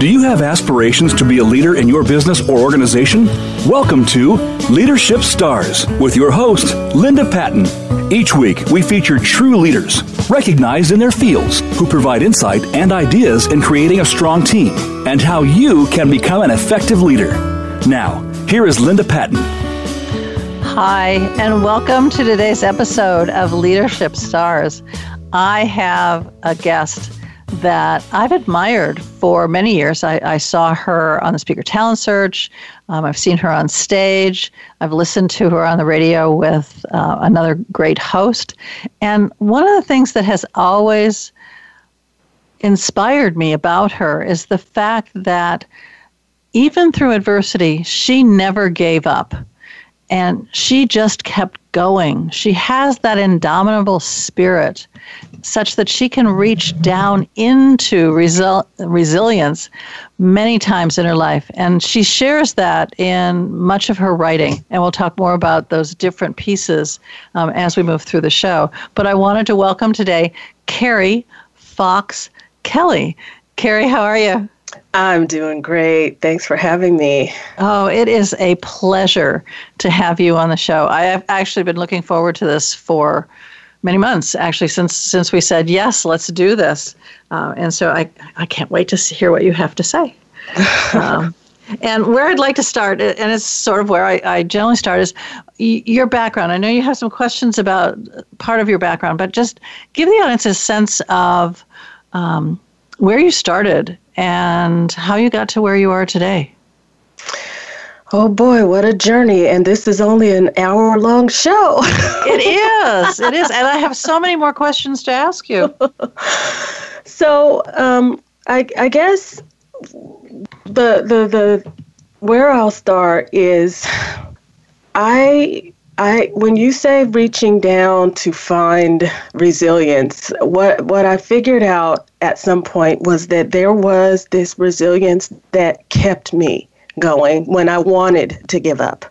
Do you have aspirations to be a leader in your business or organization? Welcome to Leadership Stars with your host, Linda Patten. Each week, we feature true leaders, recognized in their fields, who provide insight and ideas in creating a strong team and how you can become an effective leader. Now, here is Linda Patten. Hi, and welcome to today's episode of Leadership Stars. I have a guest that I've admired for many years. I, I saw her on the Speaker Talent Search. Um, I've seen her on stage. I've listened to her on the radio with uh, another great host. And one of the things that has always inspired me about her is the fact that even through adversity, she never gave up and she just kept going. She has that indomitable spirit such that she can reach down into resil- resilience many times in her life. And she shares that in much of her writing. And we'll talk more about those different pieces um, as we move through the show. But I wanted to welcome today Kari Fox Kelley. Kari, how are you? I'm doing great. Thanks for having me. Oh, it is a pleasure to have you on the show. I have actually been looking forward to this for many months, actually, since since we said yes, let's do this. Uh, and so I I can't wait to hear what you have to say. um, and where I'd like to start, and it's sort of where I, I generally start, is your background. I know you have some questions about part of your background, but just give the audience a sense of um, where you started and how you got to where you are today. Oh boy, what a journey. And this is only an hour long show. it is. It is. And I have so many more questions to ask you. so, um, I, I guess the, the, the, where I'll start is I I when you say reaching down to find resilience, what what I figured out at some point was that there was this resilience that kept me going when I wanted to give up.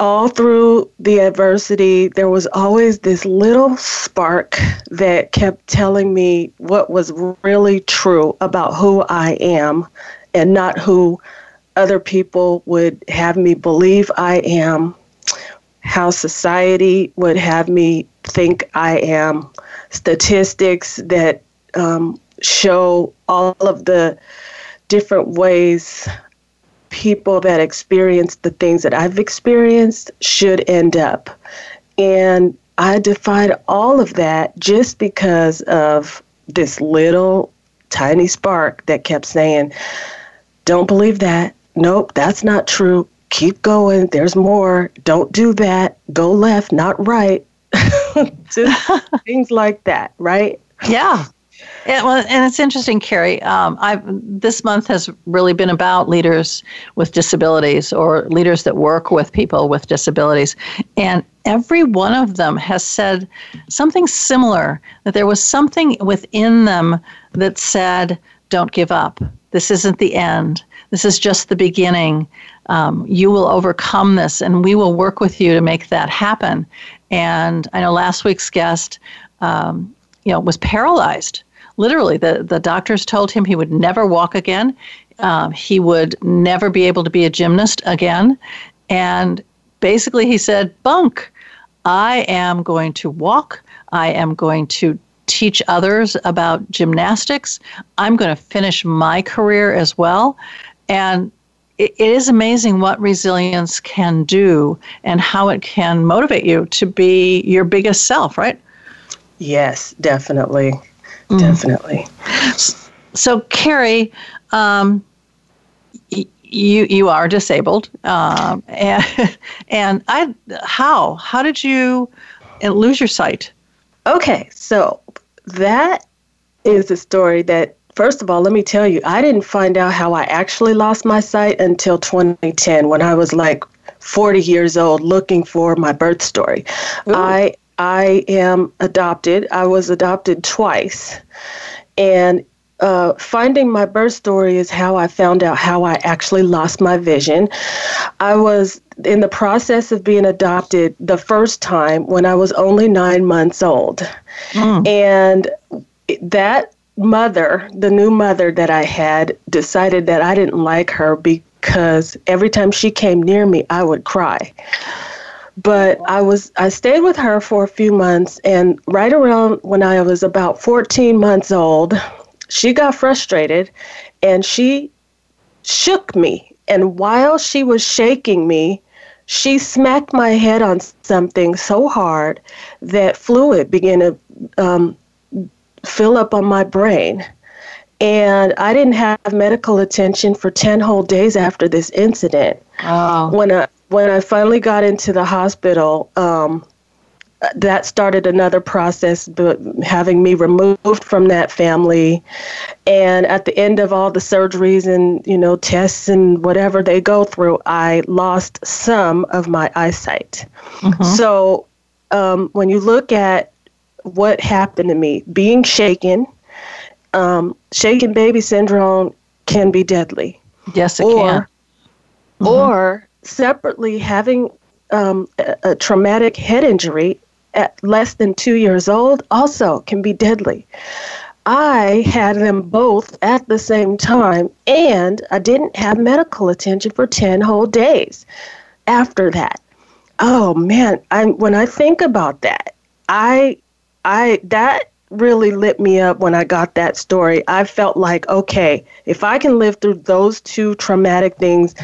All through the adversity, there was always this little spark that kept telling me what was really true about who I am and not who other people would have me believe I am how society would have me think I am, statistics that um, show all of the different ways people that experience the things that I've experienced should end up. And I defied all of that just because of this little tiny spark that kept saying, Don't believe that. Nope, that's not true keep going. There's more. Don't do that. Go left, not right. Things like that, right? Yeah. Yeah, well, and it's interesting, Kari. Um, I've, this month has really been about leaders with disabilities or leaders that work with people with disabilities. And every one of them has said something similar that there was something within them that said, don't give up. This isn't the end. This is just the beginning um, you will overcome this and we will work with you to make that happen. And I know last week's guest, um, you know, was paralyzed. Literally, the, the doctors told him he would never walk again. Um, he would never be able to be a gymnast again. And basically, he said, Bunk, I am going to walk. I am going to teach others about gymnastics. I'm going to finish my career as well. And it is amazing what resilience can do and how it can motivate you to be your biggest self, right? Yes, definitely. Mm. Definitely. So, Kari, um, you you are disabled, um, and and I how how did you lose your sight? Okay, so that is a story that First of all, let me tell you, I didn't find out how I actually lost my sight until 2010 when I was like 40 years old looking for my birth story. Ooh. I I am adopted. I was adopted twice. And uh, finding my birth story is how I found out how I actually lost my vision. I was in the process of being adopted the first time when I was only nine months old. Mm. And that mother, the new mother that I had, decided that I didn't like her because every time she came near me, I would cry. But I was I stayed with her for a few months and right around when I was about 14 months old, she got frustrated and she shook me. And while she was shaking me, she smacked my head on something so hard that fluid began to um, fill up on my brain. And I didn't have medical attention for 10 whole days after this incident. Oh. When I when I finally got into the hospital, um, that started another process, but having me removed from that family. And at the end of all the surgeries and you know tests and whatever they go through, I lost some of my eyesight. Mm-hmm. So um, when you look at what happened to me, being shaken, um, shaken baby syndrome can be deadly. Yes, it or, can. Mm-hmm. Or separately having um, a, a traumatic head injury at less than two years old also can be deadly. I had them both at the same time, and I didn't have medical attention for 10 whole days after that. Oh man, I when I think about that, I I that really lit me up when I got that story. I felt like, okay, if I can live through those two traumatic things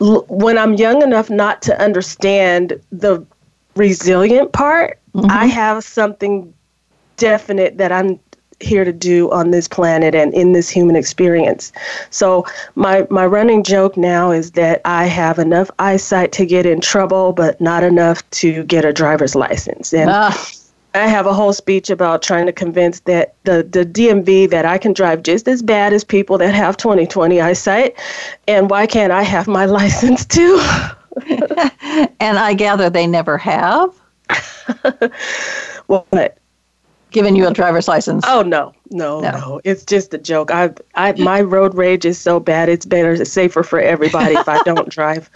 l- when I'm young enough not to understand the resilient part, mm-hmm. I have something definite that I'm here to do on this planet and in this human experience. So my my running joke now is that I have enough eyesight to get in trouble but not enough to get a driver's license. And ah. I have a whole speech about trying to convince that the, the DMV that I can drive just as bad as people that have 20/20 eyesight and why can't I have my license too? and I gather they never have. what? Given you a driver's license? Oh no, no, no, no! It's just a joke. I, I, my road rage is so bad. It's better, it's safer for everybody if I don't drive.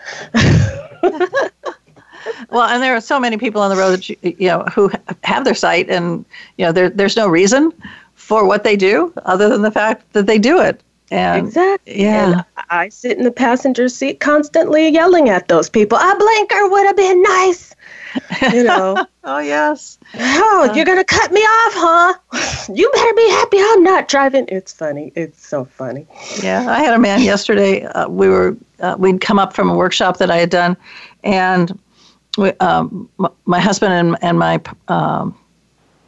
Well, and there are so many people on the road, that you, you know, who have their sight, and you know, there, there's no reason for what they do other than the fact that they do it. And, exactly. Yeah. And I sit in the passenger seat constantly yelling at those people. A blinker would have been nice. You know. oh yes. Oh, uh, you're gonna cut me off, huh? You better be happy I'm not driving. It's funny. It's so funny. Yeah, I had a man yesterday. Uh, we were uh, we'd come up from a workshop that I had done, and we, um, my husband and and my um,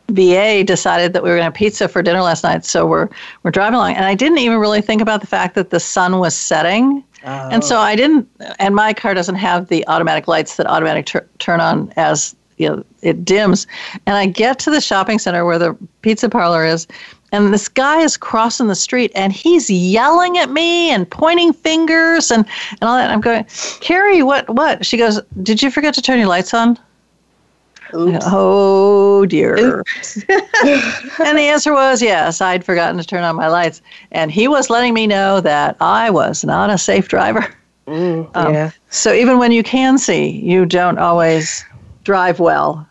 VA decided that we were going to have pizza for dinner last night, so we're we're driving along, and I didn't even really think about the fact that the sun was setting, oh. and so I didn't. And my car doesn't have the automatic lights that automatic tur- turn on as you know it dims. And I get to the shopping center where the pizza parlor is, and this guy is crossing the street, and he's yelling at me and pointing fingers and and all that. And I'm going, Carrie, what what? She goes, Did you forget to turn your lights on? Oops. Oh dear. and the answer was yes, I'd forgotten to turn on my lights. And he was letting me know that I was not a safe driver. Mm, um, yeah. So even when you can see, you don't always drive well.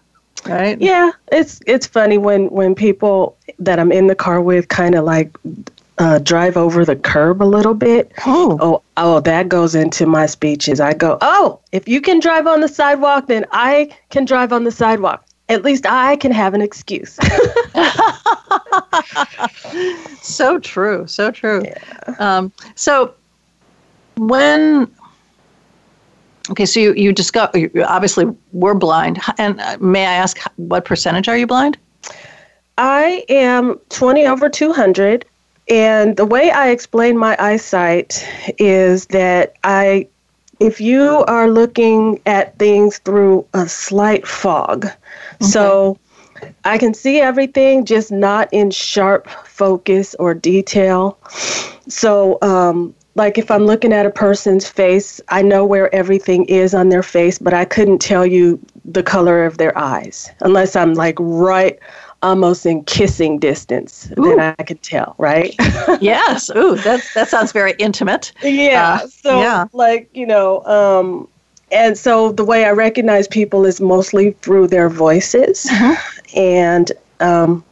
Right? Yeah, it's it's funny when when people that I'm in the car with kind of like uh, drive over the curb a little bit. Oh. oh, oh, that goes into my speeches. I go, oh, if you can drive on the sidewalk, then I can drive on the sidewalk. At least I can have an excuse. so true, so true. Yeah. Um, so when okay, so you you discover you obviously were blind, and uh, may I ask what percentage are you blind? I am twenty over two hundred and the way I explain my eyesight is that I if you are looking at things through a slight fog. Okay. So I can see everything, just not in sharp focus or detail. So, um, like if I'm looking at a person's face, I know where everything is on their face, but I couldn't tell you the color of their eyes unless I'm like right almost in kissing distance, Ooh. then I could tell, right? yes. Ooh, that that sounds very intimate. Yeah. Uh, so yeah. like, you know, um and so the way I recognize people is mostly through their voices. Uh-huh. And um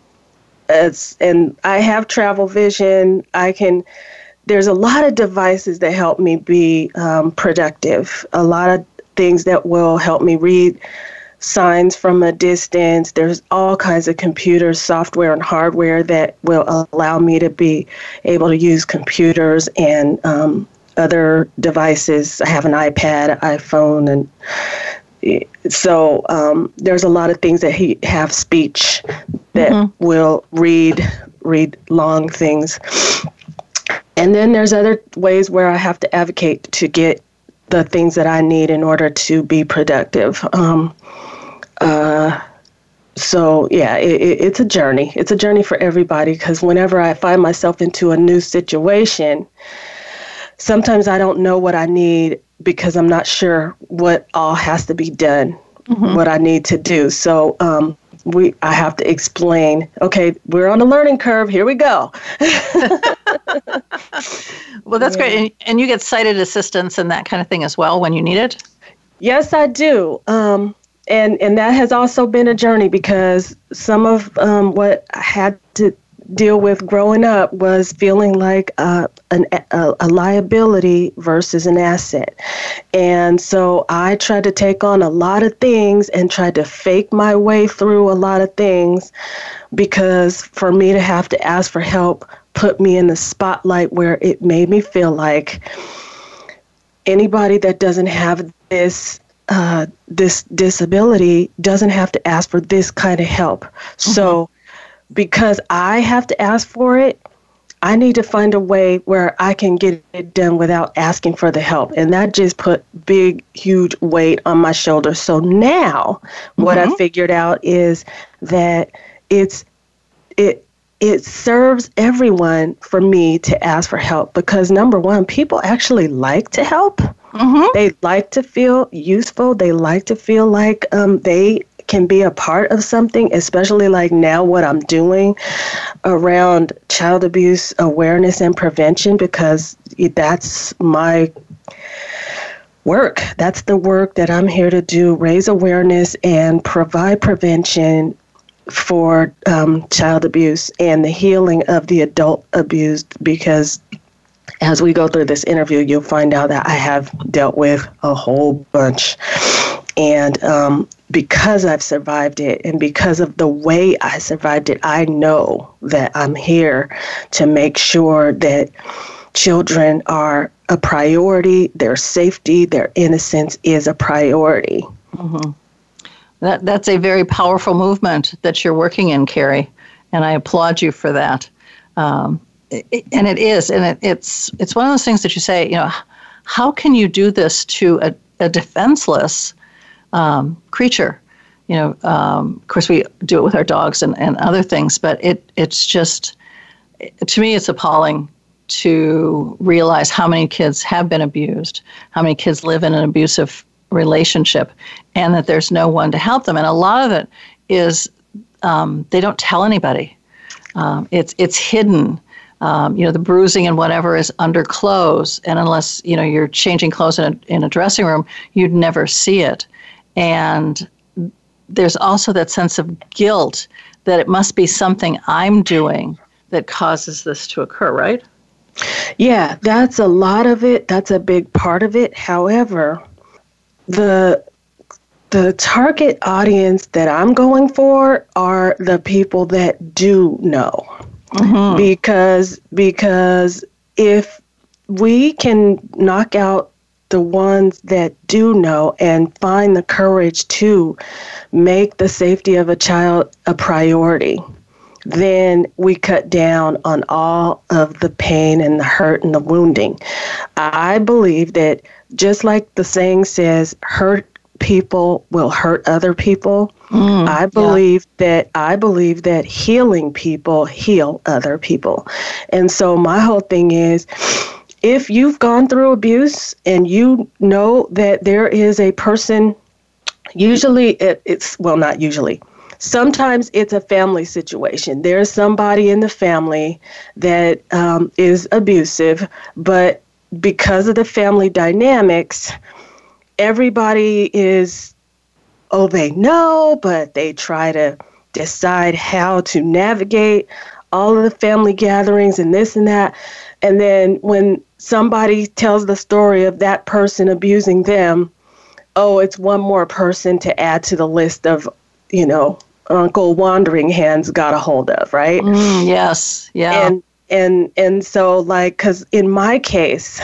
it's and I have travel vision. I can. There's a lot of devices that help me be um, productive. A lot of things that will help me read signs from a distance. There's all kinds of computers, software, and hardware that will allow me to be able to use computers and um, other devices. I have an iPad, iPhone, and so um, there's a lot of things that he have speech that mm-hmm. will read read long things and then there's other ways where i have to advocate to get the things that i need in order to be productive um, uh, so yeah it, it, it's a journey it's a journey for everybody because whenever i find myself into a new situation sometimes i don't know what i need because I'm not sure what all has to be done, mm-hmm. what I need to do. So um, we, I have to explain. Okay, we're on a learning curve. Here we go. well, that's yeah. great, and, and, you get sighted assistance and that kind of thing as well when you need it. Yes, I do. Um, and and that has also been a journey because some of um, what I had to deal with growing up was feeling like uh, an, a, a, liability versus an asset. And so I tried to take on a lot of things and tried to fake my way through a lot of things because for me to have to ask for help put me in the spotlight where it made me feel like anybody that doesn't have this uh, this disability doesn't have to ask for this kind of help. Mm-hmm. So because I have to ask for it, I need to find a way where I can get it done without asking for the help. And that just put big, huge weight on my shoulders. So now mm-hmm. what I mm-hmm. figured out is that it's it it serves everyone for me to ask for help because number one, people actually like to help. Mm-hmm. They like to feel useful. They like to feel like um, they can be a part of something, especially like now what I'm doing around child abuse awareness and prevention, because that's my work. That's the work that I'm here to do raise awareness and provide prevention for um, child abuse and the healing of the adult abused because as we go through this interview, you'll find out that I have dealt with a whole bunch. And um, because I've survived it and because of the way I survived it, I know that I'm here to make sure that children are a priority, their safety, their innocence is a priority. Mm-hmm. That, that's a very powerful movement that you're working in, Kari, and I applaud you for that. Um, it, and it is, and it, it's it's one of those things that you say, you know, how can you do this to a, a defenseless um, creature. You know, um, of course, we do it with our dogs and, and other things, but it it's just, to me, it's appalling to realize how many kids have been abused, how many kids live in an abusive relationship, and that there's no one to help them. And a lot of it is um, they don't tell anybody. Um, it's it's hidden. Um, you know, the bruising and whatever is under clothes, and unless you know you're changing clothes in a, in a dressing room, you'd never see it. And there's also that sense of guilt that it must be something I'm doing that causes this to occur, right? Yeah, that's a lot of it. That's a big part of it. However, the the target audience that I'm going for are the people that do know. Mm-hmm. Because because if we can knock out the ones that do know and find the courage to make the safety of a child a priority, then we cut down on all of the pain and the hurt and the wounding. I believe that just like the saying says, hurt people will hurt other people. Mm, I believe yeah. that I believe that healing people heal other people. And so my whole thing is if you've gone through abuse and you know that there is a person, usually it, it's, well, not usually, sometimes it's a family situation. There's somebody in the family that um, is abusive, but because of the family dynamics, everybody is, oh, they know, but they try to decide how to navigate all of the family gatherings and this and that. And then when somebody tells the story of that person abusing them, oh, it's one more person to add to the list of, you know, Uncle Wandering Hands got a hold of, right? Mm, yes, yeah. And and and so like, cause in my case,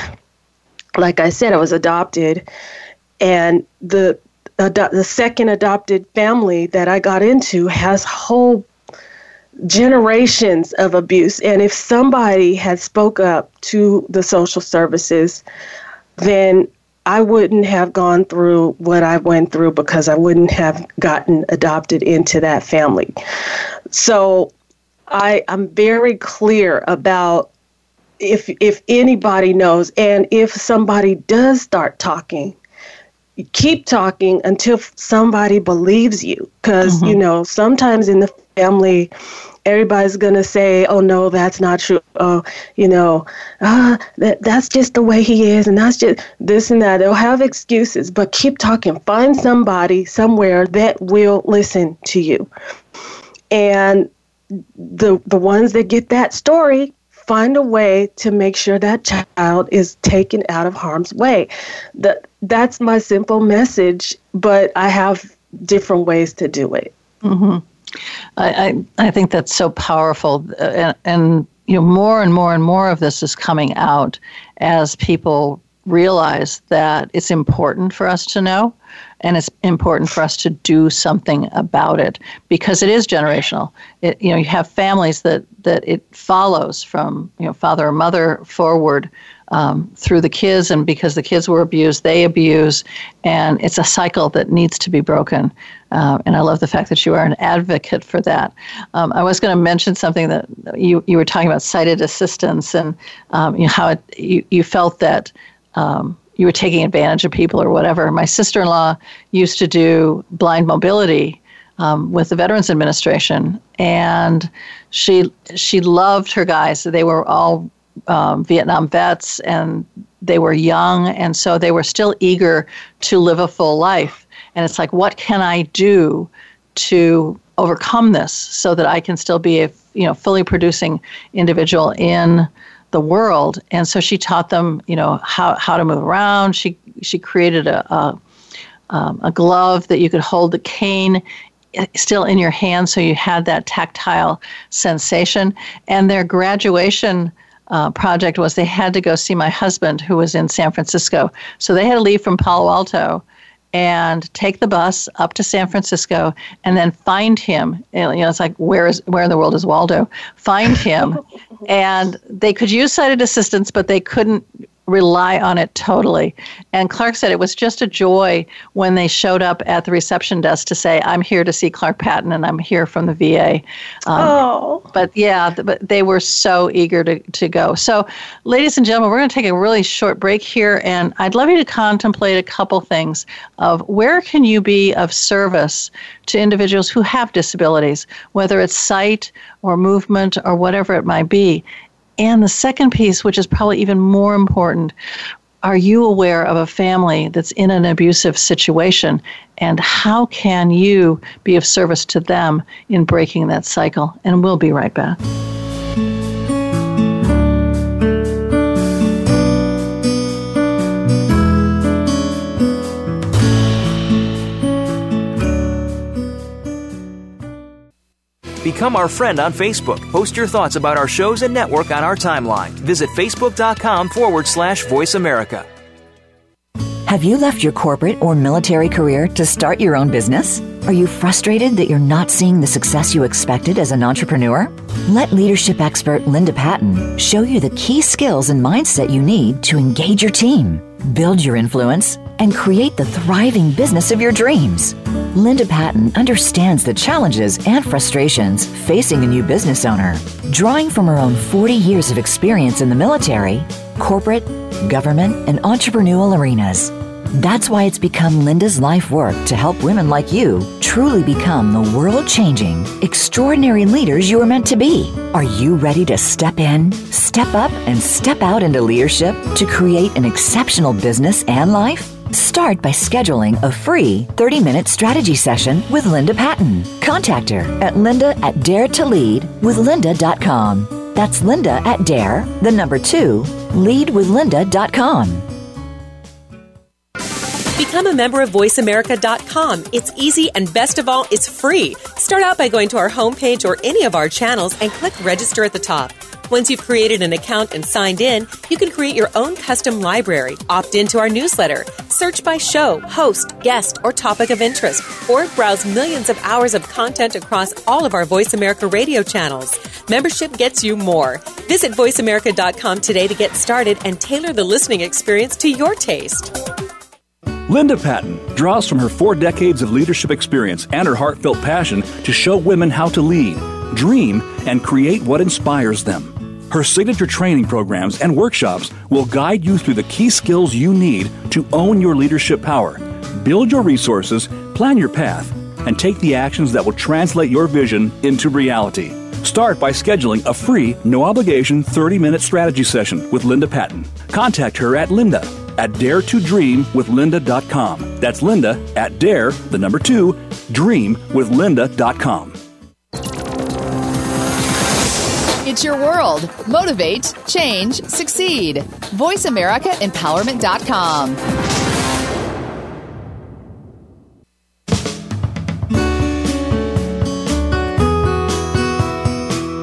like I said, I was adopted, and the the second adopted family that I got into has whole generations of abuse and if somebody had spoke up to the social services then I wouldn't have gone through what I went through because I wouldn't have gotten adopted into that family. So I am very clear about if if anybody knows and if somebody does start talking keep talking until somebody believes you because mm-hmm. you know sometimes in the family everybody's going to say, oh, no, that's not true. Oh, you know, ah, that, that's just the way he is. And that's just this and that. They'll have excuses, but keep talking. Find somebody somewhere that will listen to you. And the, the ones that get that story, find a way to make sure that child is taken out of harm's way. That, that's my simple message, but I have different ways to do it. Mm-hmm. I, I, I think that's so powerful, uh, and, and you know more and more and more of this is coming out as people realize that it's important for us to know and it's important for us to do something about it because it is generational. It, you know, you have families that that it follows from you know father or mother forward um, through the kids, and because the kids were abused, they abuse, and it's a cycle that needs to be broken. Uh, and I love the fact that you are an advocate for that. Um, I was going to mention something that you you were talking about sighted assistance and um, you know, how it, you you felt that. Um, you were taking advantage of people or whatever. My sister in law used to do blind mobility um, with the Veterans Administration, and she she loved her guys. They were all um, Vietnam vets, and they were young, and so they were still eager to live a full life. And it's like, what can I do to overcome this so that I can still be a you know fully producing individual in the world. And so she taught them, you know, how, how to move around. She she created a a, um, a glove that you could hold the cane eh, still in your hand, so you had that tactile sensation. And their graduation. Uh, project was they had to go see my husband who was in San Francisco. So they had to leave from Palo Alto and take the bus up to San Francisco and then find him. And, you know, it's like where is where in the world is Waldo? Find him, and they could use sighted assistance, but they couldn't rely on it totally. And Clark said it was just a joy when they showed up at the reception desk to say, I'm here to see Clark Patten and I'm here from the VA. Um, oh. But yeah, but they were so eager to, to go. So, ladies and gentlemen, we're going to take a really short break here. And I'd love you to contemplate a couple things of where can you be of service to individuals who have disabilities, whether it's sight or movement or whatever it might be. And the second piece, which is probably even more important, are you aware of a family that's in an abusive situation? And how can you be of service to them in breaking that cycle? And we'll be right back. Become our friend on Facebook. Post your thoughts about our shows and network on our timeline. Visit facebook.com forward slash voice America. Have you left your corporate or military career to start your own business? Are you frustrated that you're not seeing the success you expected as an entrepreneur? Let leadership expert Linda Patten show you the key skills and mindset you need to engage your team, build your influence, and create the thriving business of your dreams. Linda Patten understands the challenges and frustrations facing a new business owner. Drawing from her own 40 years of experience in the military, corporate, government, and entrepreneurial arenas, that's why it's become Linda's life work to help women like you truly become the world changing, extraordinary leaders you are meant to be. Are you ready to step in, step up, and step out into leadership to create an exceptional business and life? Start by scheduling a free 30 minute strategy session with Linda Patten. Contact her at linda at daretoleadwithlinda.com. That's Linda at dare, the number two, leadwithlinda.com. Become a member of VoiceAmerica.com. It's easy and best of all, it's free. Start out by going to our homepage or any of our channels and click register at the top. Once you've created an account and signed in, you can create your own custom library, opt into our newsletter, search by show, host, guest, or topic of interest, or browse millions of hours of content across all of our Voice America radio channels. Membership gets you more. Visit VoiceAmerica.com today to get started and tailor the listening experience to your taste. Linda Patten draws from her four decades of leadership experience and her heartfelt passion to show women how to lead, dream, and create what inspires them. Her signature training programs and workshops will guide you through the key skills you need to own your leadership power, build your resources, plan your path, and take the actions that will translate your vision into reality. Start by scheduling a free, no obligation 30 minute strategy session with Linda Patten. Contact her at linda at daretodreamwithlinda.com. That's Linda at dare, the number two, dreamwithlinda.com. It's your world. Motivate, change, succeed. VoiceAmericaEmpowerment.com.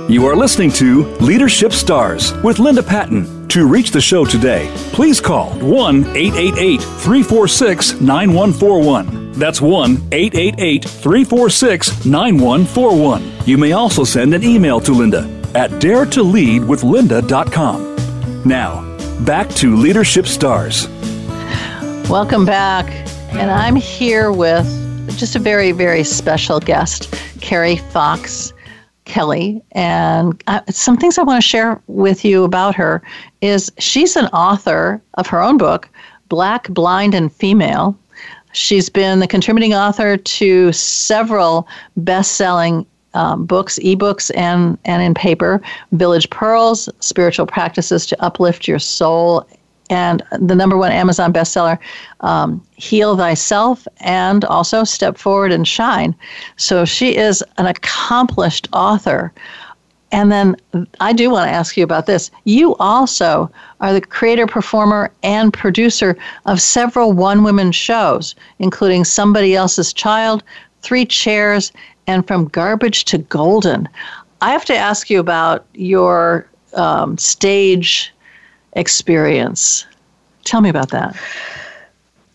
You are listening to Leadership Stars with Linda Patten. To reach the show today, please call 1 888 346 9141. That's 1 888 346 9141. You may also send an email to Linda at daretoleadwithlinda.com. Now, back to Leadership Stars. Welcome back. And I'm here with just a very, very special guest, Kari Fox. Kelley, and some things I want to share with you about her is she's an author of her own book, Black, Blind, and Female. She's been the contributing author to several best-selling um, books, ebooks, and and in paper. Village Pearls: Spiritual Practices to Uplift Your Soul and the number one Amazon bestseller, um, Heal Thyself, and also Step Forward and Shine. So she is an accomplished author. And then I do want to ask you about this. You also are the creator, performer, and producer of several one woman shows, including Somebody Else's Child, Three Chairs, and From Garbage to Golden. I have to ask you about your um, stage experience. Tell me about that.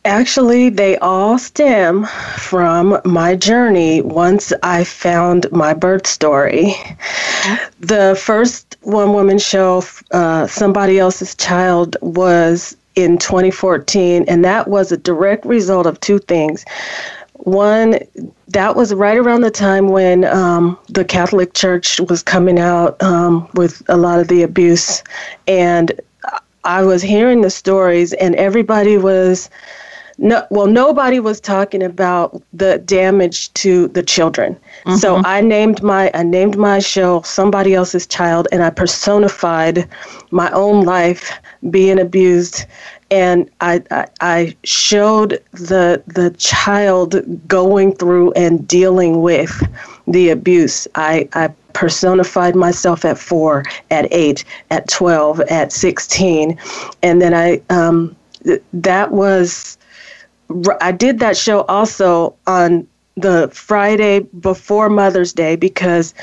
Actually, they all stem from my journey once I found my birth story. The first one woman show, uh, Somebody Else's Child, was in 2014, and that was a direct result of two things. One, that was right around the time when um, the Catholic Church was coming out um, with a lot of the abuse, and I was hearing the stories, and everybody was no well nobody was talking about the damage to the children mm-hmm. so i named my i named my show somebody else's child and i personified my own life being abused and I, I, showed the the child going through and dealing with the abuse i i personified myself at four, at eight, at 12, at 16. And then I, um, th- that was, I did that show also on the Friday before Mother's Day because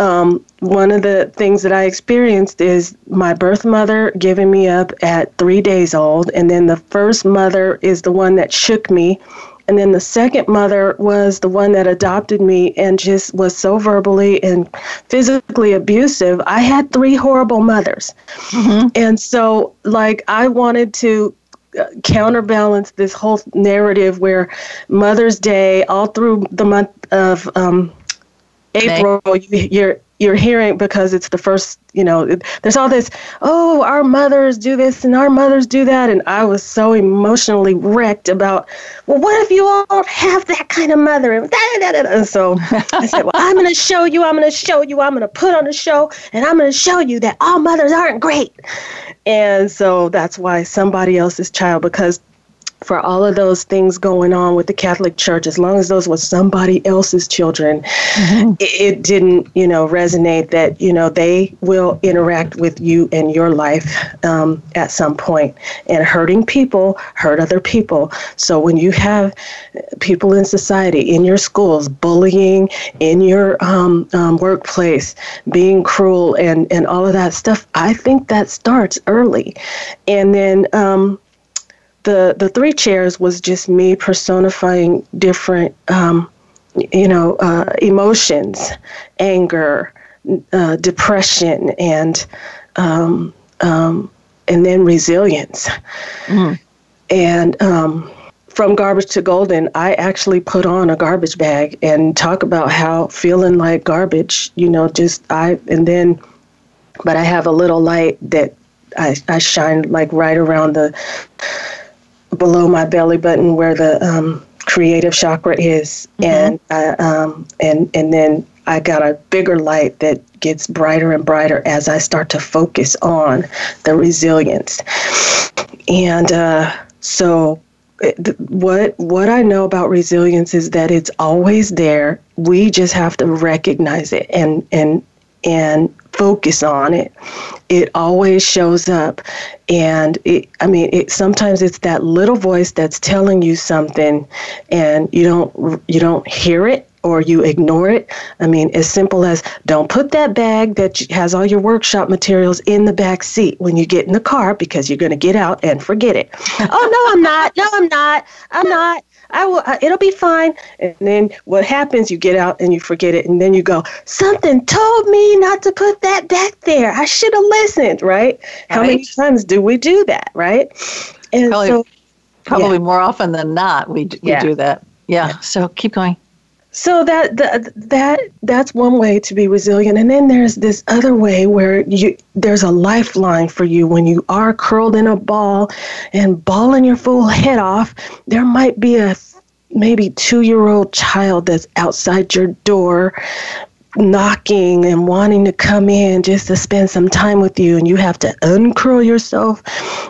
um, one of the things that I experienced is my birth mother giving me up at three days old, and then the first mother is the one that shook me and then the second mother was the one that adopted me and just was so verbally and physically abusive. I had three horrible mothers. Mm-hmm. And so, like, I wanted to uh, counterbalance this whole narrative where Mother's Day, all through the month of um, April, you're you're hearing because it's the first you know there's all this oh our mothers do this and our mothers do that. And i was so emotionally wrecked about well what if you all have that kind of mother? And, and so i said well i'm going to show you i'm going to show you i'm going to put on a show and i'm going to show you that all mothers aren't great. And so that's why somebody else's child because for all of those things going on with the Catholic Church, as long as those were somebody else's children, mm-hmm. it, it, didn't, you know, resonate that, you know, they will interact with you and your life um, at some point. And hurting people hurt other people. So when you have people in society, in your schools, bullying, in your um, um, workplace, being cruel, and, and all of that stuff, I think that starts early. And then, um, the the three chairs was just me personifying different um, you know uh, emotions anger uh, depression and um, um, and then resilience mm. and um, from garbage to golden i actually put on a garbage bag and talk about how feeling like garbage you know just i and then but i have a little light that I, I shine like right around the below my belly button where the um, creative chakra is, mm-hmm. and I, um, and and then I got a bigger light that gets brighter and brighter as I start to focus on the resilience, and uh, so. what what I know about resilience is that it's always there. We just have to recognize it and and and focus on it it always shows up and it, i mean it sometimes it's that little voice that's telling you something and you don't you don't hear it or you ignore it. I mean, as simple as don't put that bag that has all your workshop materials in the back seat when you get in the car because you're going to get out and forget it. oh no, I'm not. No, I'm not. I'm not. I will. Uh, it'll be fine. And then what happens? You get out and you forget it, and then you go. Something told me not to put that back there. I should have listened. Right? right? How many times do we do that? Right? And probably, so, probably yeah. more often than not, we we yeah. do that. Yeah. yeah. So keep going. So that, that that that's one way to be resilient, and then there's this other way where you there's a lifeline for you when you are curled in a ball and bawling your full head off. There might be a maybe two year old child that's outside your door knocking and wanting to come in just to spend some time with you and you have to uncurl yourself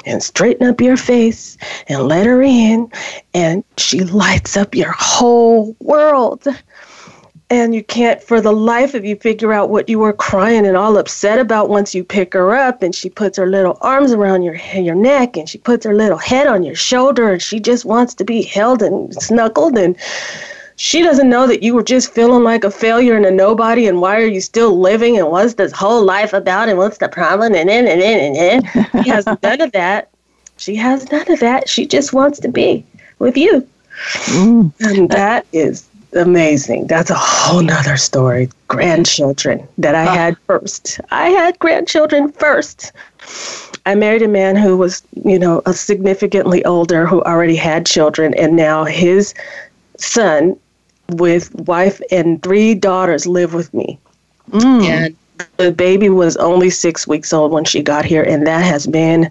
and straighten up your face and let her in and she lights up your whole world. And you can't for the life of you figure out what you were crying and all upset about once you pick her up and she puts her little arms around your your neck and she puts her little head on your shoulder and she just wants to be held and snuggled and she doesn't know that you were just feeling like a failure and a nobody and why are you still living and what's this whole life about and what's the problem and then and then and then she has none of that. She has none of that. She just wants to be with you. Mm. and that is amazing. That's a whole nother story. Grandchildren that i had first. I had grandchildren first. I married a man who was, you know, a significantly older who already had children, and now his son with wife and three daughters live with me. Mm. And the baby was only six weeks old when she got here, and that has been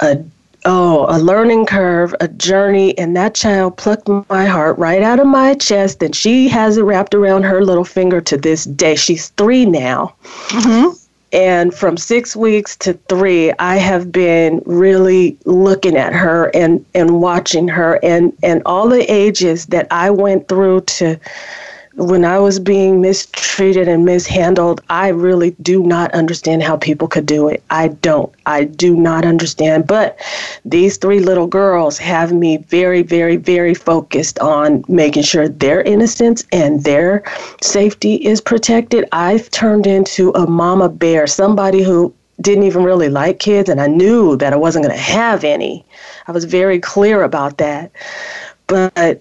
a oh a learning curve, a journey. And that child plucked my heart right out of my chest, and she has it wrapped around her little finger to this day. She's three now. Mm-hmm. And from six weeks to three, I have been really looking at her and, and watching her and, and all the ages that I went through to when I was being mistreated and mishandled, I really do not understand how people could do it. I don't. I do not understand. But these three little girls have me very, very, very focused on making sure their innocence and their safety is protected. I've turned into a mama bear, somebody who didn't even really like kids, and I knew that I wasn't going to have any. I was very clear about that. But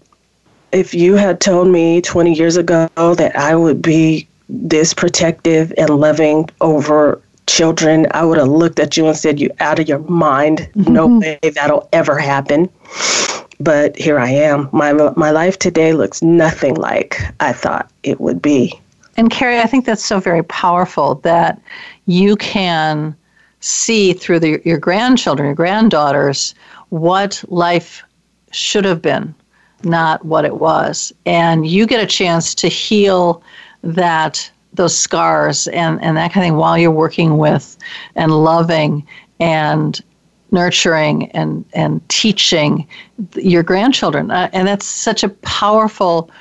if you had told me 20 years ago that I would be this protective and loving over children, I would have looked at you and said, You out of your mind. Mm-hmm. No way that'll ever happen. But here I am. My, my life today looks nothing like I thought it would be. And Kari, I think that's so very powerful that you can see through the, your grandchildren, your granddaughters, what life should have been not what it was. And you get a chance to heal that those scars and, and that kind of thing while you're working with and loving and nurturing and and teaching your grandchildren, uh, and that's such a powerful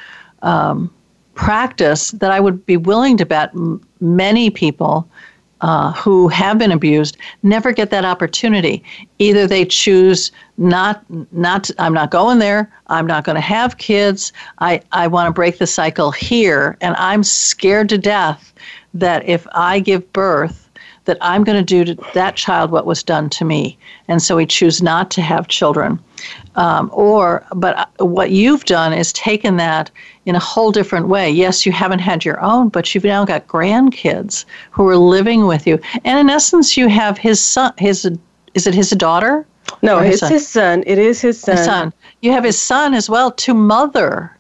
um, practice that I would be willing to bet many people uh, who have been abused never get that opportunity. Either they choose not not I'm not going there. I'm not going to have kids. I I want to break the cycle here, and I'm scared to death that if I give birth that I'm going to do to that child what was done to me. And so we choose not to have children. Um, or, but uh, what you've done is taken that in a whole different way. Yes, you haven't had your own, but you've now got grandkids who are living with you. And in essence, you have his son, his, is it his daughter? No, his it's son? his son. It is his son. His son. You have his son as well to mother.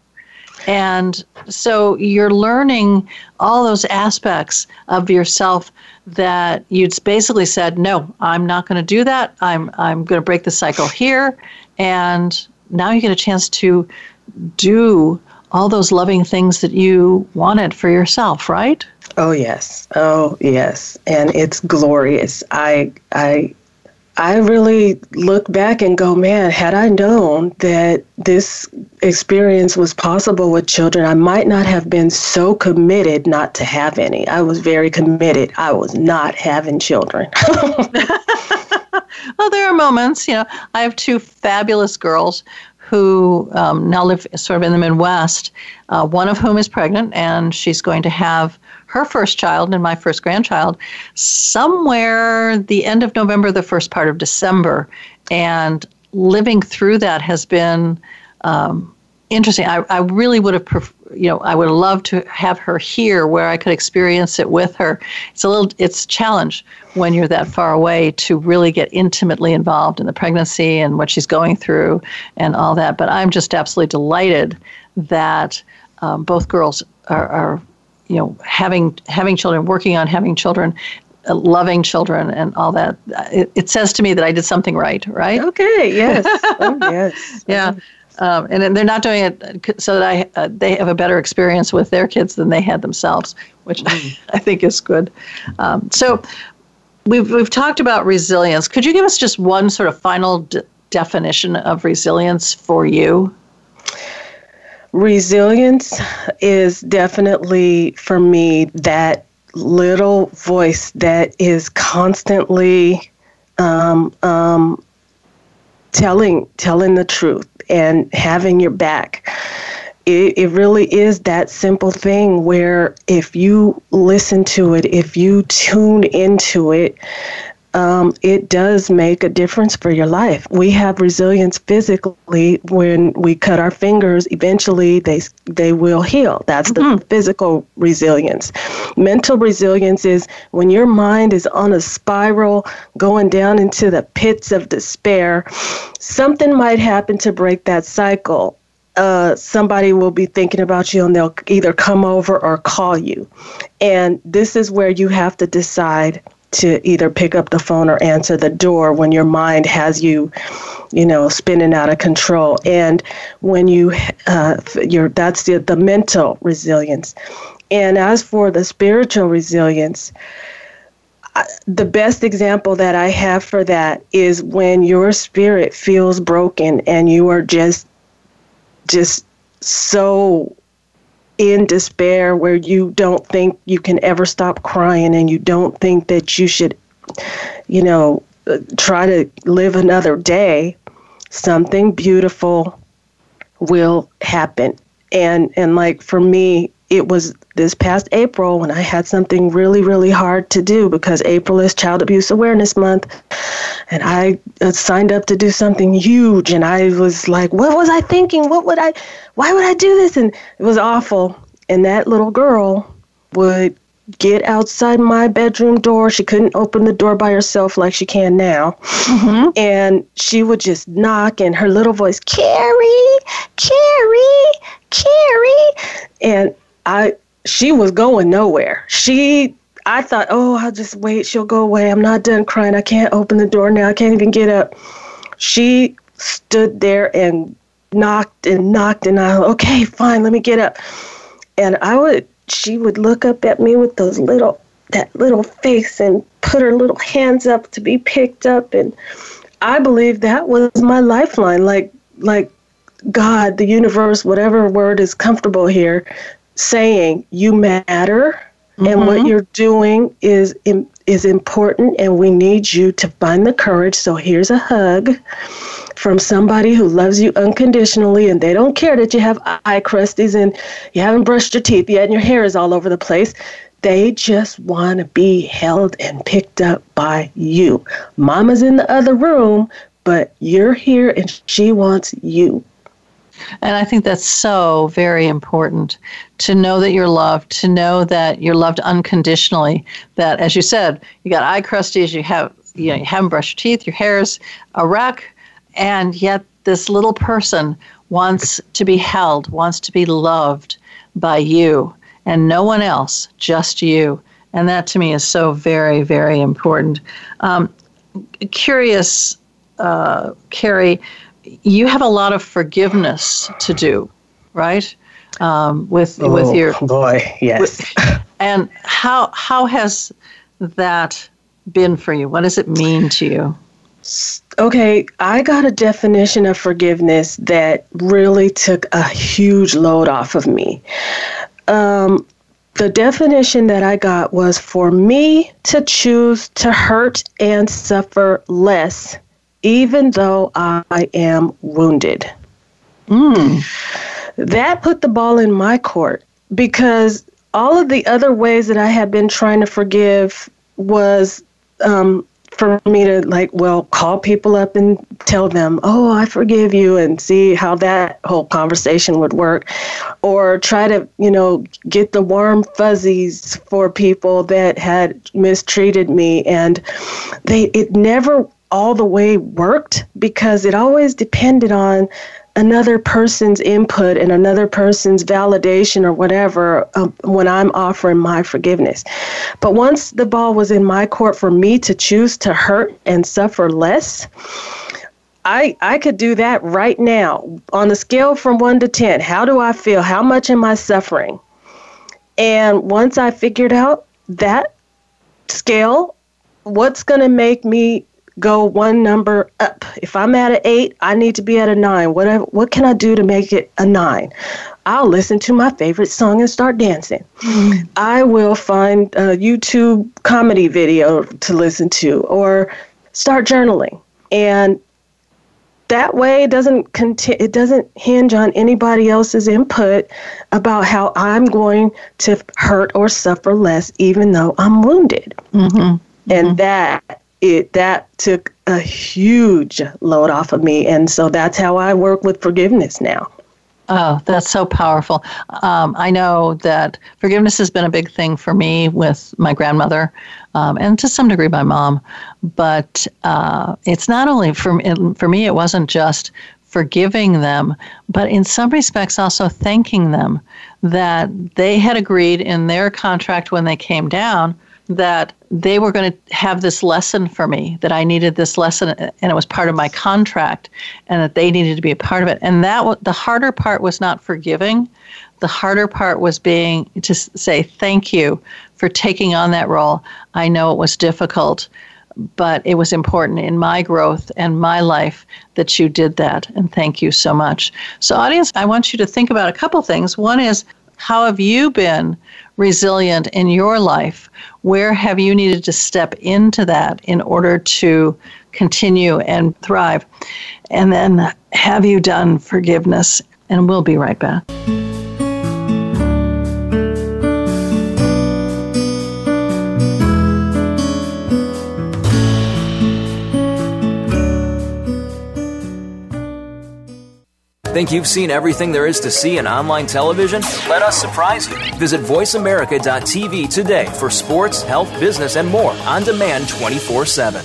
And so you're learning all those aspects of yourself that you'd basically said, no, I'm not going to do that. I'm, I'm going to break the cycle here. And now you get a chance to do all those loving things that you wanted for yourself, right? Oh yes. Oh yes. And it's glorious. I I I really look back and go, man, had I known that this experience was possible with children, I might not have been so committed not to have any. I was very committed. I was not having children. there are moments, you know, I have two fabulous girls who um, now live sort of in the Midwest, uh, one of whom is pregnant, and she's going to have her first child and my first grandchild somewhere the end of November, the first part of December. And living through that has been um, interesting. I, I really would have, pref- you know, I would love to have her here where I could experience it with her. It's a little, it's a challenge when you're that far away to really get intimately involved in the pregnancy and what she's going through and all that. But I'm just absolutely delighted that um, both girls are, are you know having having children working on having children uh, loving children and all that. It, it, says to me that i did something right right? Okay yes. Oh, yes. Yeah um, and they're not doing it so that I, uh, they have a better experience with their kids than they had themselves, which mm. I think is good. Um, so we've, we've talked about resilience. Could you give us just one sort of final d- definition of resilience for you? Resilience is definitely for me that little voice that is constantly um, um, telling telling the truth and having your back. It, it really is that simple thing where if you listen to it, if you tune into it, um, it does make a difference for your life. We have resilience physically when we cut our fingers. Eventually, they they will heal. That's mm-hmm. the physical resilience. Mental resilience is when your mind is on a spiral, going down into the pits of despair. Something might happen to break that cycle. Uh, somebody will be thinking about you and they'll either come over or call you. And this is where you have to decide to either pick up the phone or answer the door when your mind has you you know spinning out of control. And when you uh, you're that's the, the mental resilience. And as for the spiritual resilience the best example that I have for that is when your spirit feels broken and you are just just so in despair where you don't think you can ever stop crying and you don't think that you should, you know, try to live another day, something beautiful will happen. And and like for me, it was this past April when I had something really, really hard to do because April is Child Abuse Awareness Month. And I uh, signed up to do something huge. And I was like, what was I thinking? What would I, why would I do this? And it was awful. And that little girl would get outside my bedroom door. She couldn't open the door by herself like she can now. Mm-hmm. And she would just knock and her little voice, Kari, Kari, Kari. And I she was going nowhere. She I thought, oh, I'll just wait. She'll go away. I'm not done crying. I can't open the door now. I can't even get up. She stood there and knocked and knocked, and I, okay, fine, let me get up. And I would, she would look up at me with those little, that little face and put her little hands up to be picked up. And I believe that was my lifeline. Like, like God, the universe, whatever word is comfortable here, saying you matter mm-hmm. and what mm-hmm. you're doing is is important and we need you to find the courage. So here's a hug from somebody who loves you unconditionally and they don't care that you have eye crusties and you haven't brushed your teeth yet and your hair is all over the place. They just want to be held and picked up by you. Mama's in the other room, but you're here and she wants you. And I think that's so very important to know that you're loved, to know that you're loved unconditionally. That, as you said, you got eye crusties, you have you, know, you haven't brushed your teeth, your hair's a wreck, and yet this little person wants to be held, wants to be loved by you and no one else, just you. And that to me is so very, very important. Um, curious, uh, Kari, you have a lot of forgiveness to do, right? Um, with oh, with your boy, yes. With, and how how has that been for you? What does it mean to you? Okay, I got a definition of forgiveness that really took a huge load off of me. Um, the definition that I got was for me to choose to hurt and suffer less even though I am wounded. Mm. That put the ball in my court because all of the other ways that I had been trying to forgive was um, for me to like well call people up and tell them oh i forgive you and see how that whole conversation would work or try to you know get the warm fuzzies for people that had mistreated me and they it never all the way worked because it always depended on another person's input and another person's validation or whatever um, when I'm offering my forgiveness. But once the ball was in my court for me to choose to hurt and suffer less, I, I could do that right now on a scale from 1 to 10. How do I feel? How much am I suffering? And once I figured out that scale, what's going to make me go one number up. If I'm at an eight, I need to be at a nine. What what can I do to make it a nine? I'll listen to my favorite song and start dancing. Mm. I will find a YouTube comedy video to listen to or start journaling. And that way it doesn't conti- it doesn't hinge on anybody else's input about how I'm going to hurt or suffer less even though I'm wounded. Mm-hmm. And mm-hmm. that it that took a huge load off of me. And so that's how i work with forgiveness now. Oh that's so powerful. Um, i know that forgiveness has been a big thing for me with my grandmother um, and to some degree my mom. But uh, it's not only for, for me it wasn't just forgiving them, but in some respects also thanking them that they had agreed in their contract when they came down that they were going to have this lesson for me, that I needed this lesson, and it was part of my contract, and that they needed to be a part of it. And that the harder part was not forgiving. The harder part was being to say thank you for taking on that role. I know it was difficult, but it was important in my growth and my life that you did that. And thank you so much. So, audience, I want you to think about a couple things. One is how have you been resilient in your life? Where have you needed to step into that in order to continue and thrive? And then have you done forgiveness? And we'll be right back. Think you've seen everything there is to see in online television? Let us surprise you. Visit VoiceAmerica.tv today for sports, health, business, and more on demand 24 7.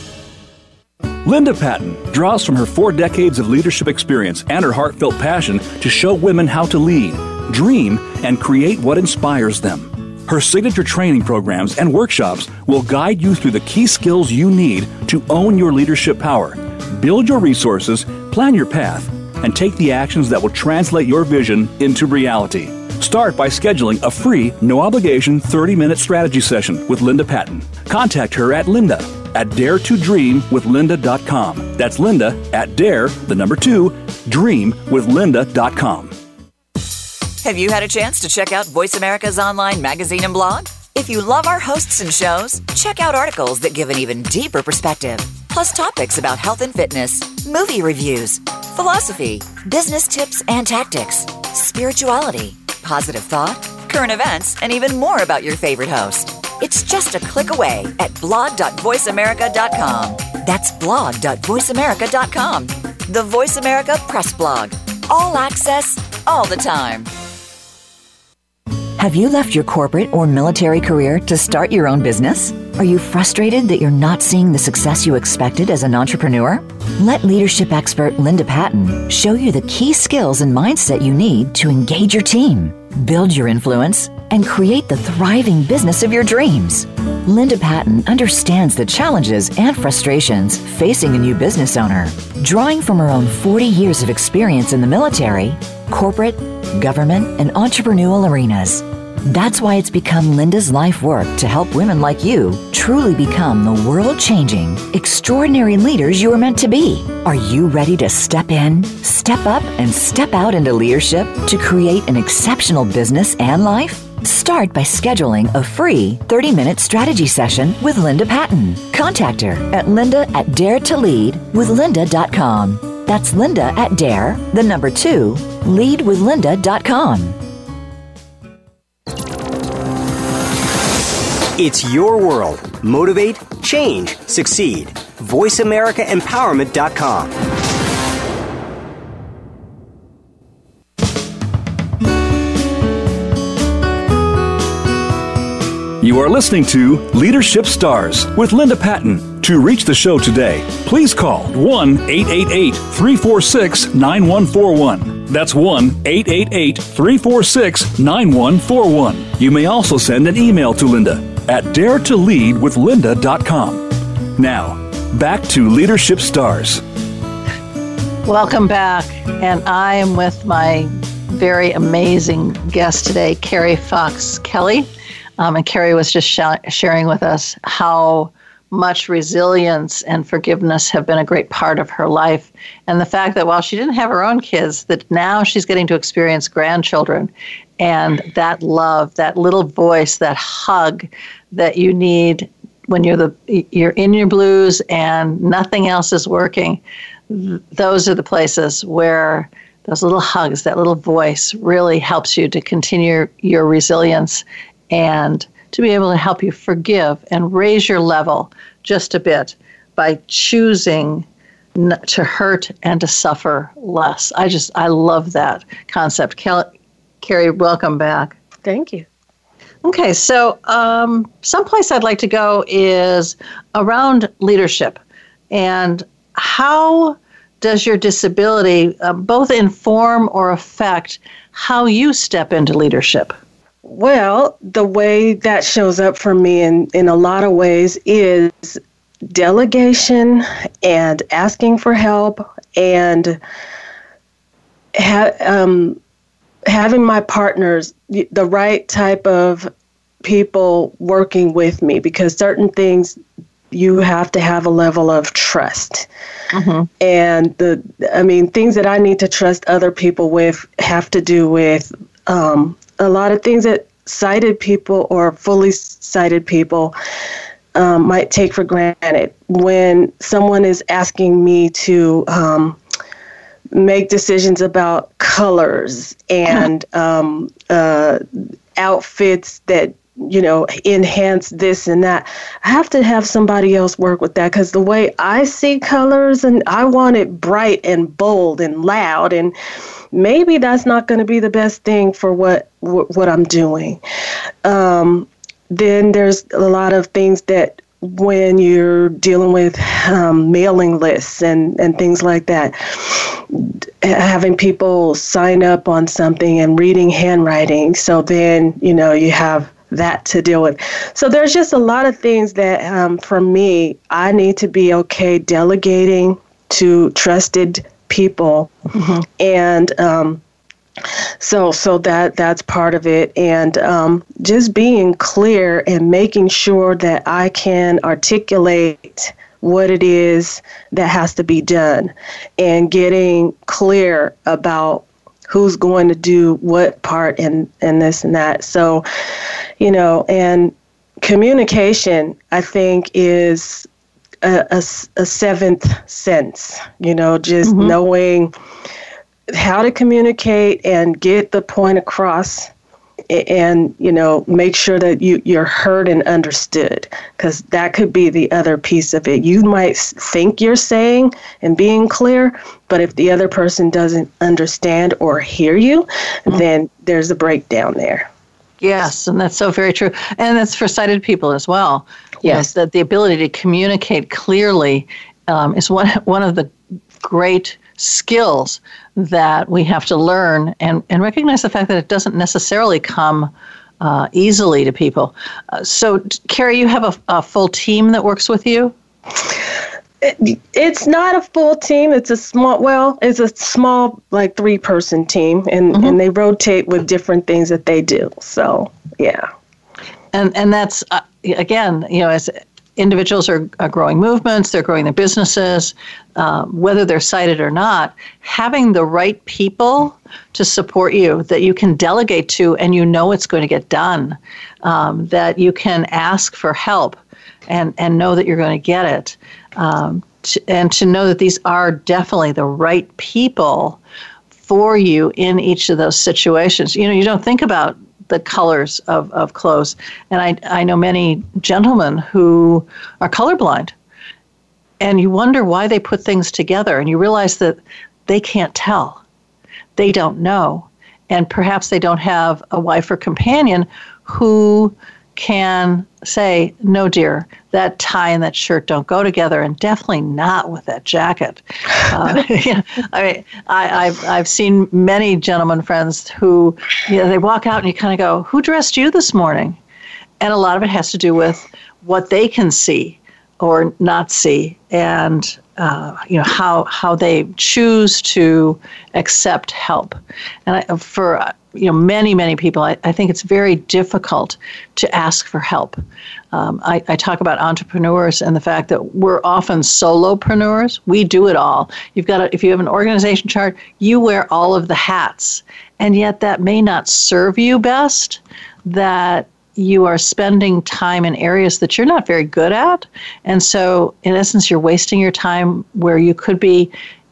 Linda Patten draws from her four decades of leadership experience and her heartfelt passion to show women how to lead, dream, and create what inspires them. Her signature training programs and workshops will guide you through the key skills you need to own your leadership power, build your resources, plan your path, and take the actions that will translate your vision into reality. Start by scheduling a free, no obligation 30 minute strategy session with Linda Patten. Contact her at linda at dare to dream with daretodreamwithlinda.com. That's Linda at dare, the number two, dream with dreamwithlinda.com. Have you had a chance to check out Voice America's online magazine and blog? If you love our hosts and shows, check out articles that give an even deeper perspective, plus topics about health and fitness, movie reviews, philosophy, business tips and tactics, spirituality, positive thought, current events, and even more about your favorite host. It's just a click away at blog.voiceamerica.com. That's blog.voiceamerica.com. The Voice America Press Blog. All access, all the time. Have you left your corporate or military career to start your own business? Are you frustrated that you're not seeing the success you expected as an entrepreneur? Let leadership expert Linda Patten show you the key skills and mindset you need to engage your team, build your influence, and create the thriving business of your dreams. Linda Patten understands the challenges and frustrations facing a new business owner. Drawing from her own 40 years of experience in the military, corporate, government, and entrepreneurial arenas. That's why it's become Linda's life work to help women like you truly become the world changing, extraordinary leaders you are meant to be. Are you ready to step in, step up, and step out into leadership to create an exceptional business and life? Start by scheduling a free 30 minute strategy session with Linda Patten. Contact her at linda at daretoleadwithlinda.com. That's Linda at dare, the number two, leadwithlinda.com. It's your world. Motivate, change, succeed. VoiceAmericaEmpowerment.com. You are listening to Leadership Stars with Linda Patten. To reach the show today, please call 1 888 346 9141. That's 1 888 346 9141. You may also send an email to Linda at daretoleadwithlinda.com. Now, back to Leadership Stars. Welcome back. And I am with my very amazing guest today, Kari Fox Kelley. Um, and Kari was just sh- sharing with us how much resilience and forgiveness have been a great part of her life. And the fact that while she didn't have her own kids, that now she's getting to experience grandchildren and that love, that little voice, that hug that you need when you're the you're in your blues and nothing else is working. Those are the places where those little hugs, that little voice really helps you to continue your resilience and to be able to help you forgive and raise your level just a bit by choosing to hurt and to suffer less. I just, I love that concept. Kari, welcome back. Thank you. Okay, so um, someplace I'd like to go is around leadership and how does your disability uh, both inform or affect how you step into leadership? Well, the way that shows up for me in, in a lot of ways is delegation and asking for help and ha- um, having my partners, the right type of people working with me, because certain things you have to have a level of trust. Mm-hmm. And the, I mean, things that I need to trust other people with have to do with um, a lot of things that sighted people or fully sighted people um, might take for granted. When someone is asking me to um, make decisions about colors and um, uh, outfits that you know enhance this and that. I have to have somebody else work with that because the way i see colors and i want it bright and bold and loud and maybe that's not going to be the best thing for what what i'm doing. Um, then there's a lot of things that when you're dealing with um, mailing lists and, and things like that, having people sign up on something and reading handwriting. So then, you know, you have that to deal with. So there's just a lot of things that, um, for me, I need to be okay delegating to trusted people mm-hmm. and um, so so that that's part of it and um, just being clear and making sure that i can articulate what it is that has to be done and getting clear about who's going to do what part in in this and that so you know and communication i think is a, a, a seventh sense you know just mm-hmm. knowing how to communicate and get the point across and you know make sure that you you're heard and understood because that could be the other piece of it. You might think you're saying and being clear but if the other person doesn't understand or hear you mm-hmm. then there's a breakdown there. Yes and that's so very true. And that's for sighted people as well. Yes. That the ability to communicate clearly um, is one one of the great skills that we have to learn and, and recognize the fact that it doesn't necessarily come uh, easily to people. Uh, so, Kari, you have a, a, full team that works with you? It, it's not a full team. It's a small, well, it's a small, like three person team, and, mm-hmm. and they rotate with different things that they do. So, yeah. And, and that's, uh, again, you know, as individuals are, are growing movements, they're growing their businesses, uh, whether they're sighted or not, having the right people to support you that you can delegate to and you know it's going to get done, um, that you can ask for help and, and know that you're going to get it. Um, to, and to know that these are definitely the right people for you in each of those situations. You know, you don't think about the colors of, of clothes. And I, I know many gentlemen who are colorblind. And you wonder why they put things together. And you realize that they can't tell, they don't know. And perhaps they don't have a wife or companion who can say, no, dear, that tie and that shirt don't go together, and definitely not with that jacket. Uh, you know, I mean, I, have I've seen many gentlemen friends who, you know, they walk out and you kind of go, who dressed you this morning? And a lot of it has to do with what they can see or not see, and uh, you know how how they choose to accept help. And I, for you know many many people I, I think it's very difficult to ask for help. Um, I, I talk about entrepreneurs and the fact that we're often solopreneurs. We do it all. You've got if you have an organization chart you wear all of the hats. And yet that may not serve you best that you are spending time in areas that you're not very good at and so in essence you're wasting your time where you could be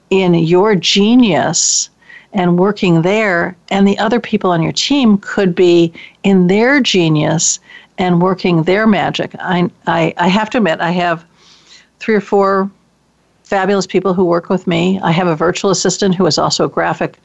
in your genius and working there, and the other people on your team could be in their genius and working their magic. I, I, I have to admit, I have three or four fabulous people who work with me. I have a virtual assistant who is also a graphic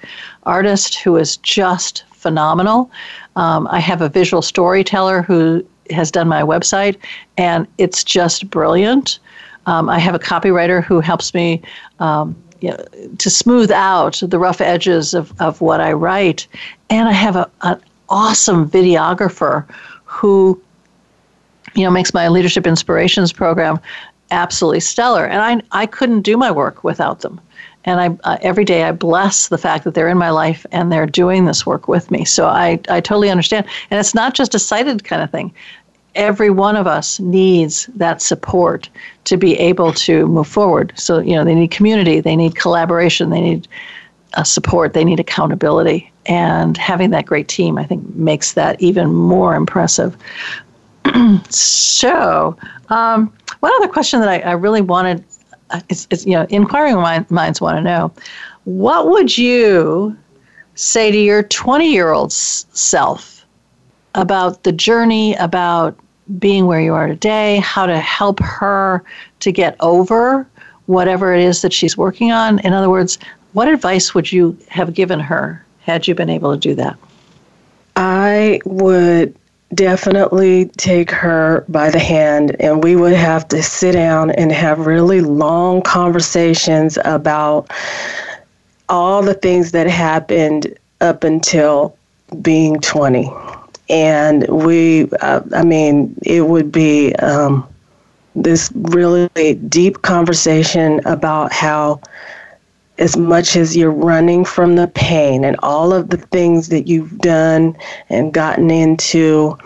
artist who is just phenomenal. Um, I have a visual storyteller who has done my website, and it's just brilliant. Um, I have a copywriter who helps me um, you know, to smooth out the rough edges of, of what I write. And I have a, an awesome videographer who, you know, makes my Leadership Inspirations program absolutely stellar. And I, I couldn't do my work without them. And I, uh, every day I bless the fact that they're in my life and they're doing this work with me. So I, I totally understand. And it's not just a sighted kind of thing every one of us needs that support to be able to move forward. So, you know, they need community, they need collaboration, they need uh, support, they need accountability. And having that great team, I think, makes that even more impressive. so, um, one other question that I, I really wanted is, is, you know, inquiring minds want to know what would you say to your 20 year old self about the journey, about being where you are today, how to help her to get over whatever it is that she's working on. In other words, what advice would you have given her had you been able to do that? I would definitely take her by the hand and we would have to sit down and have really long conversations about all the things that happened up until being 20 and we, uh, I mean, it would be um, this really deep conversation about how as much as you're running from the pain and all of the things that you've done and gotten into,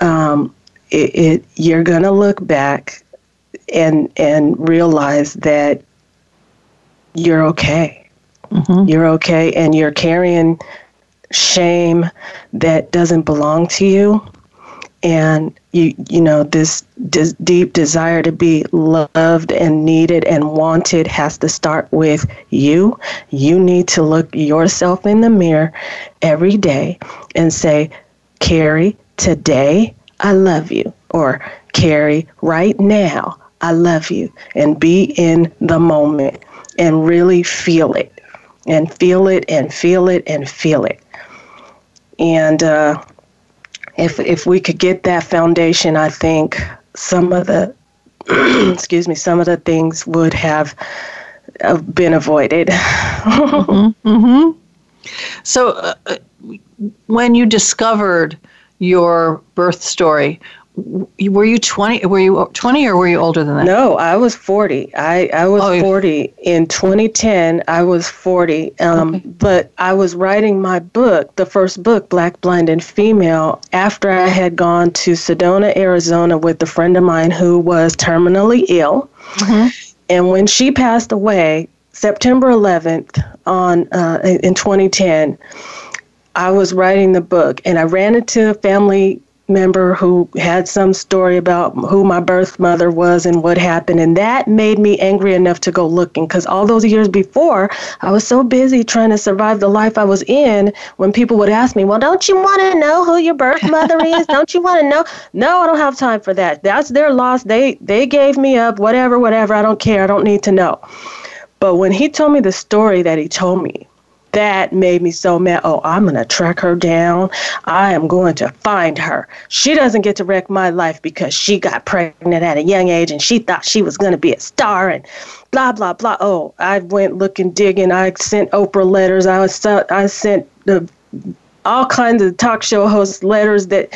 um, it, it, you're going to look back and and realize that you're okay. Mm-hmm. You're okay, and you're carrying shame that doesn't belong to you and you you know this, deep desire to be loved and needed and wanted has to start with you. You need to look yourself in the mirror every day and say kari today i love you or kari right now i love you and be in the moment and really feel it and feel it and feel it and feel it. And uh, if if we could get that foundation, I think some of the excuse me, some of the things would have uh, been avoided. mm-hmm, mm-hmm. So, uh, when you discovered your birth story, were you 20 were you 20 or were you older than that? No i was 40 i, I was oh, 40 in 2010 i was 40 um, okay. but i was writing my book the first book black blind and female after i had gone to sedona arizona with a friend of mine who was terminally ill. Mm-hmm. and when she passed away september 11th on uh, in 2010 I was writing the book and I ran into a family member who had some story about who my birth mother was and what happened and that made me angry enough to go looking because all those years before i was so busy trying to survive the life i was in when people would ask me well don't you want to know who your birth mother is? Don't you want to know? No i don't have time for that. That's their loss. They they gave me up whatever whatever. I don't care. I don't need to know. But when he told me the story that he told me that made me so mad. Oh, I'm going to track her down. I am going to find her. She doesn't get to wreck my life because she got pregnant at a young age and she thought she was going to be a star and blah, blah, blah. Oh, I went looking, digging. I sent Oprah letters. I, was, I sent the all kinds of talk show host letters that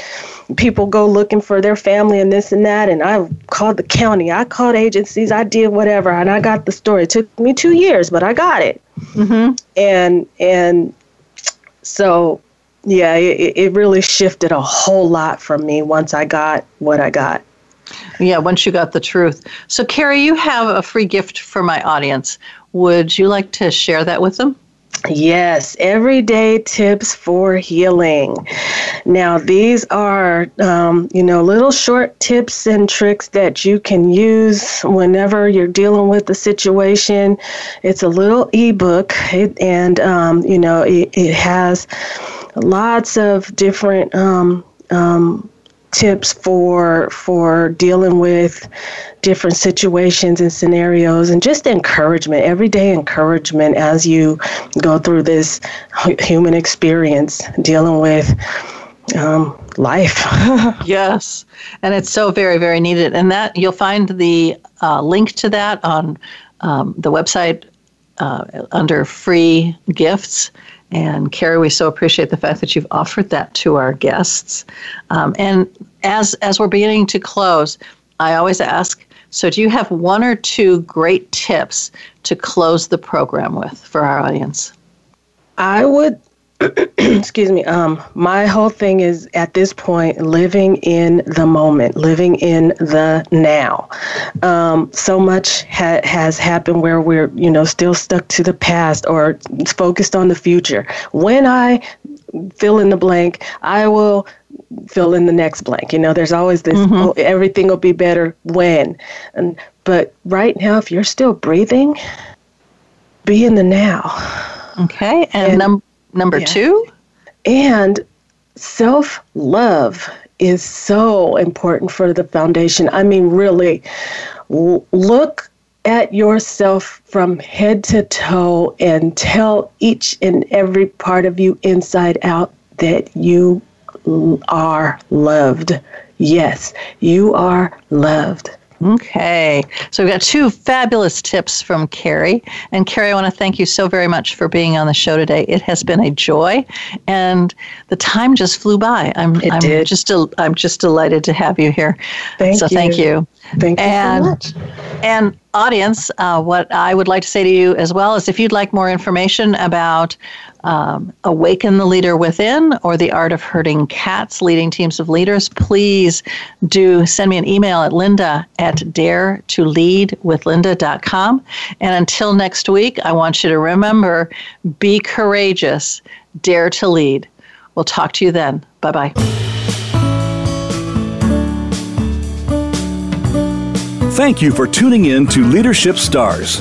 people go looking for their family and this and that. And I called the county, I called agencies, I did whatever, and I got the story. It took me two years, but I got it. Mm-hmm. And and so yeah, it, it really shifted a whole lot from me once I got what I got. Yeah, once you got the truth. So, Kari, you have a free gift for my audience. Would you like to share that with them? Yes, everyday tips for healing. Now, these are, um, you know, little short tips and tricks that you can use whenever you're dealing with the situation. It's a little ebook, and, um, you know, it, it, has lots of different um, um tips for for dealing with different situations and scenarios and just encouragement everyday encouragement as you go through this human experience dealing with um, life. Yes. And it's so very very needed. And that you'll find the uh, link to that on um, the website uh, under free gifts and Kari, we so appreciate the fact that you've offered that to our guests. Um, and as as we're beginning to close, I always ask. So, do you have one or two great tips to close the program with for our audience? I would excuse me um my whole thing is at this point living in the moment living in the now. Um so much ha- has happened where we're you know still stuck to the past or focused on the future. When i fill in the blank i will fill in the next blank. You know there's always this mm-hmm. oh, everything will be better when. And but right now if you're still breathing be in the now. Okay and, and number Number yeah. two? And self love is so important for the foundation. I mean, really, look at yourself from head to toe and tell each and every part of you inside out that you are loved. Yes, you are loved. Okay, so we've got two fabulous tips from Kari. And Kari, I want to thank you so very much for being on the show today. It has been a joy, and the time just flew by. I'm, It I'm did. just del- I'm just delighted to have you here. Thank you. so you. thank you. Thank you And- so much. And audience, uh, what I would like to say to you as well is if you'd like more information about um, Awaken the Leader Within or the Art of Herding Cats, leading teams of leaders, please do send me an email at linda at dare to lead with linda.com. And until next week, I want you to remember be courageous, dare to lead. We'll talk to you then. Bye bye. Thank you for tuning in to Leadership Stars.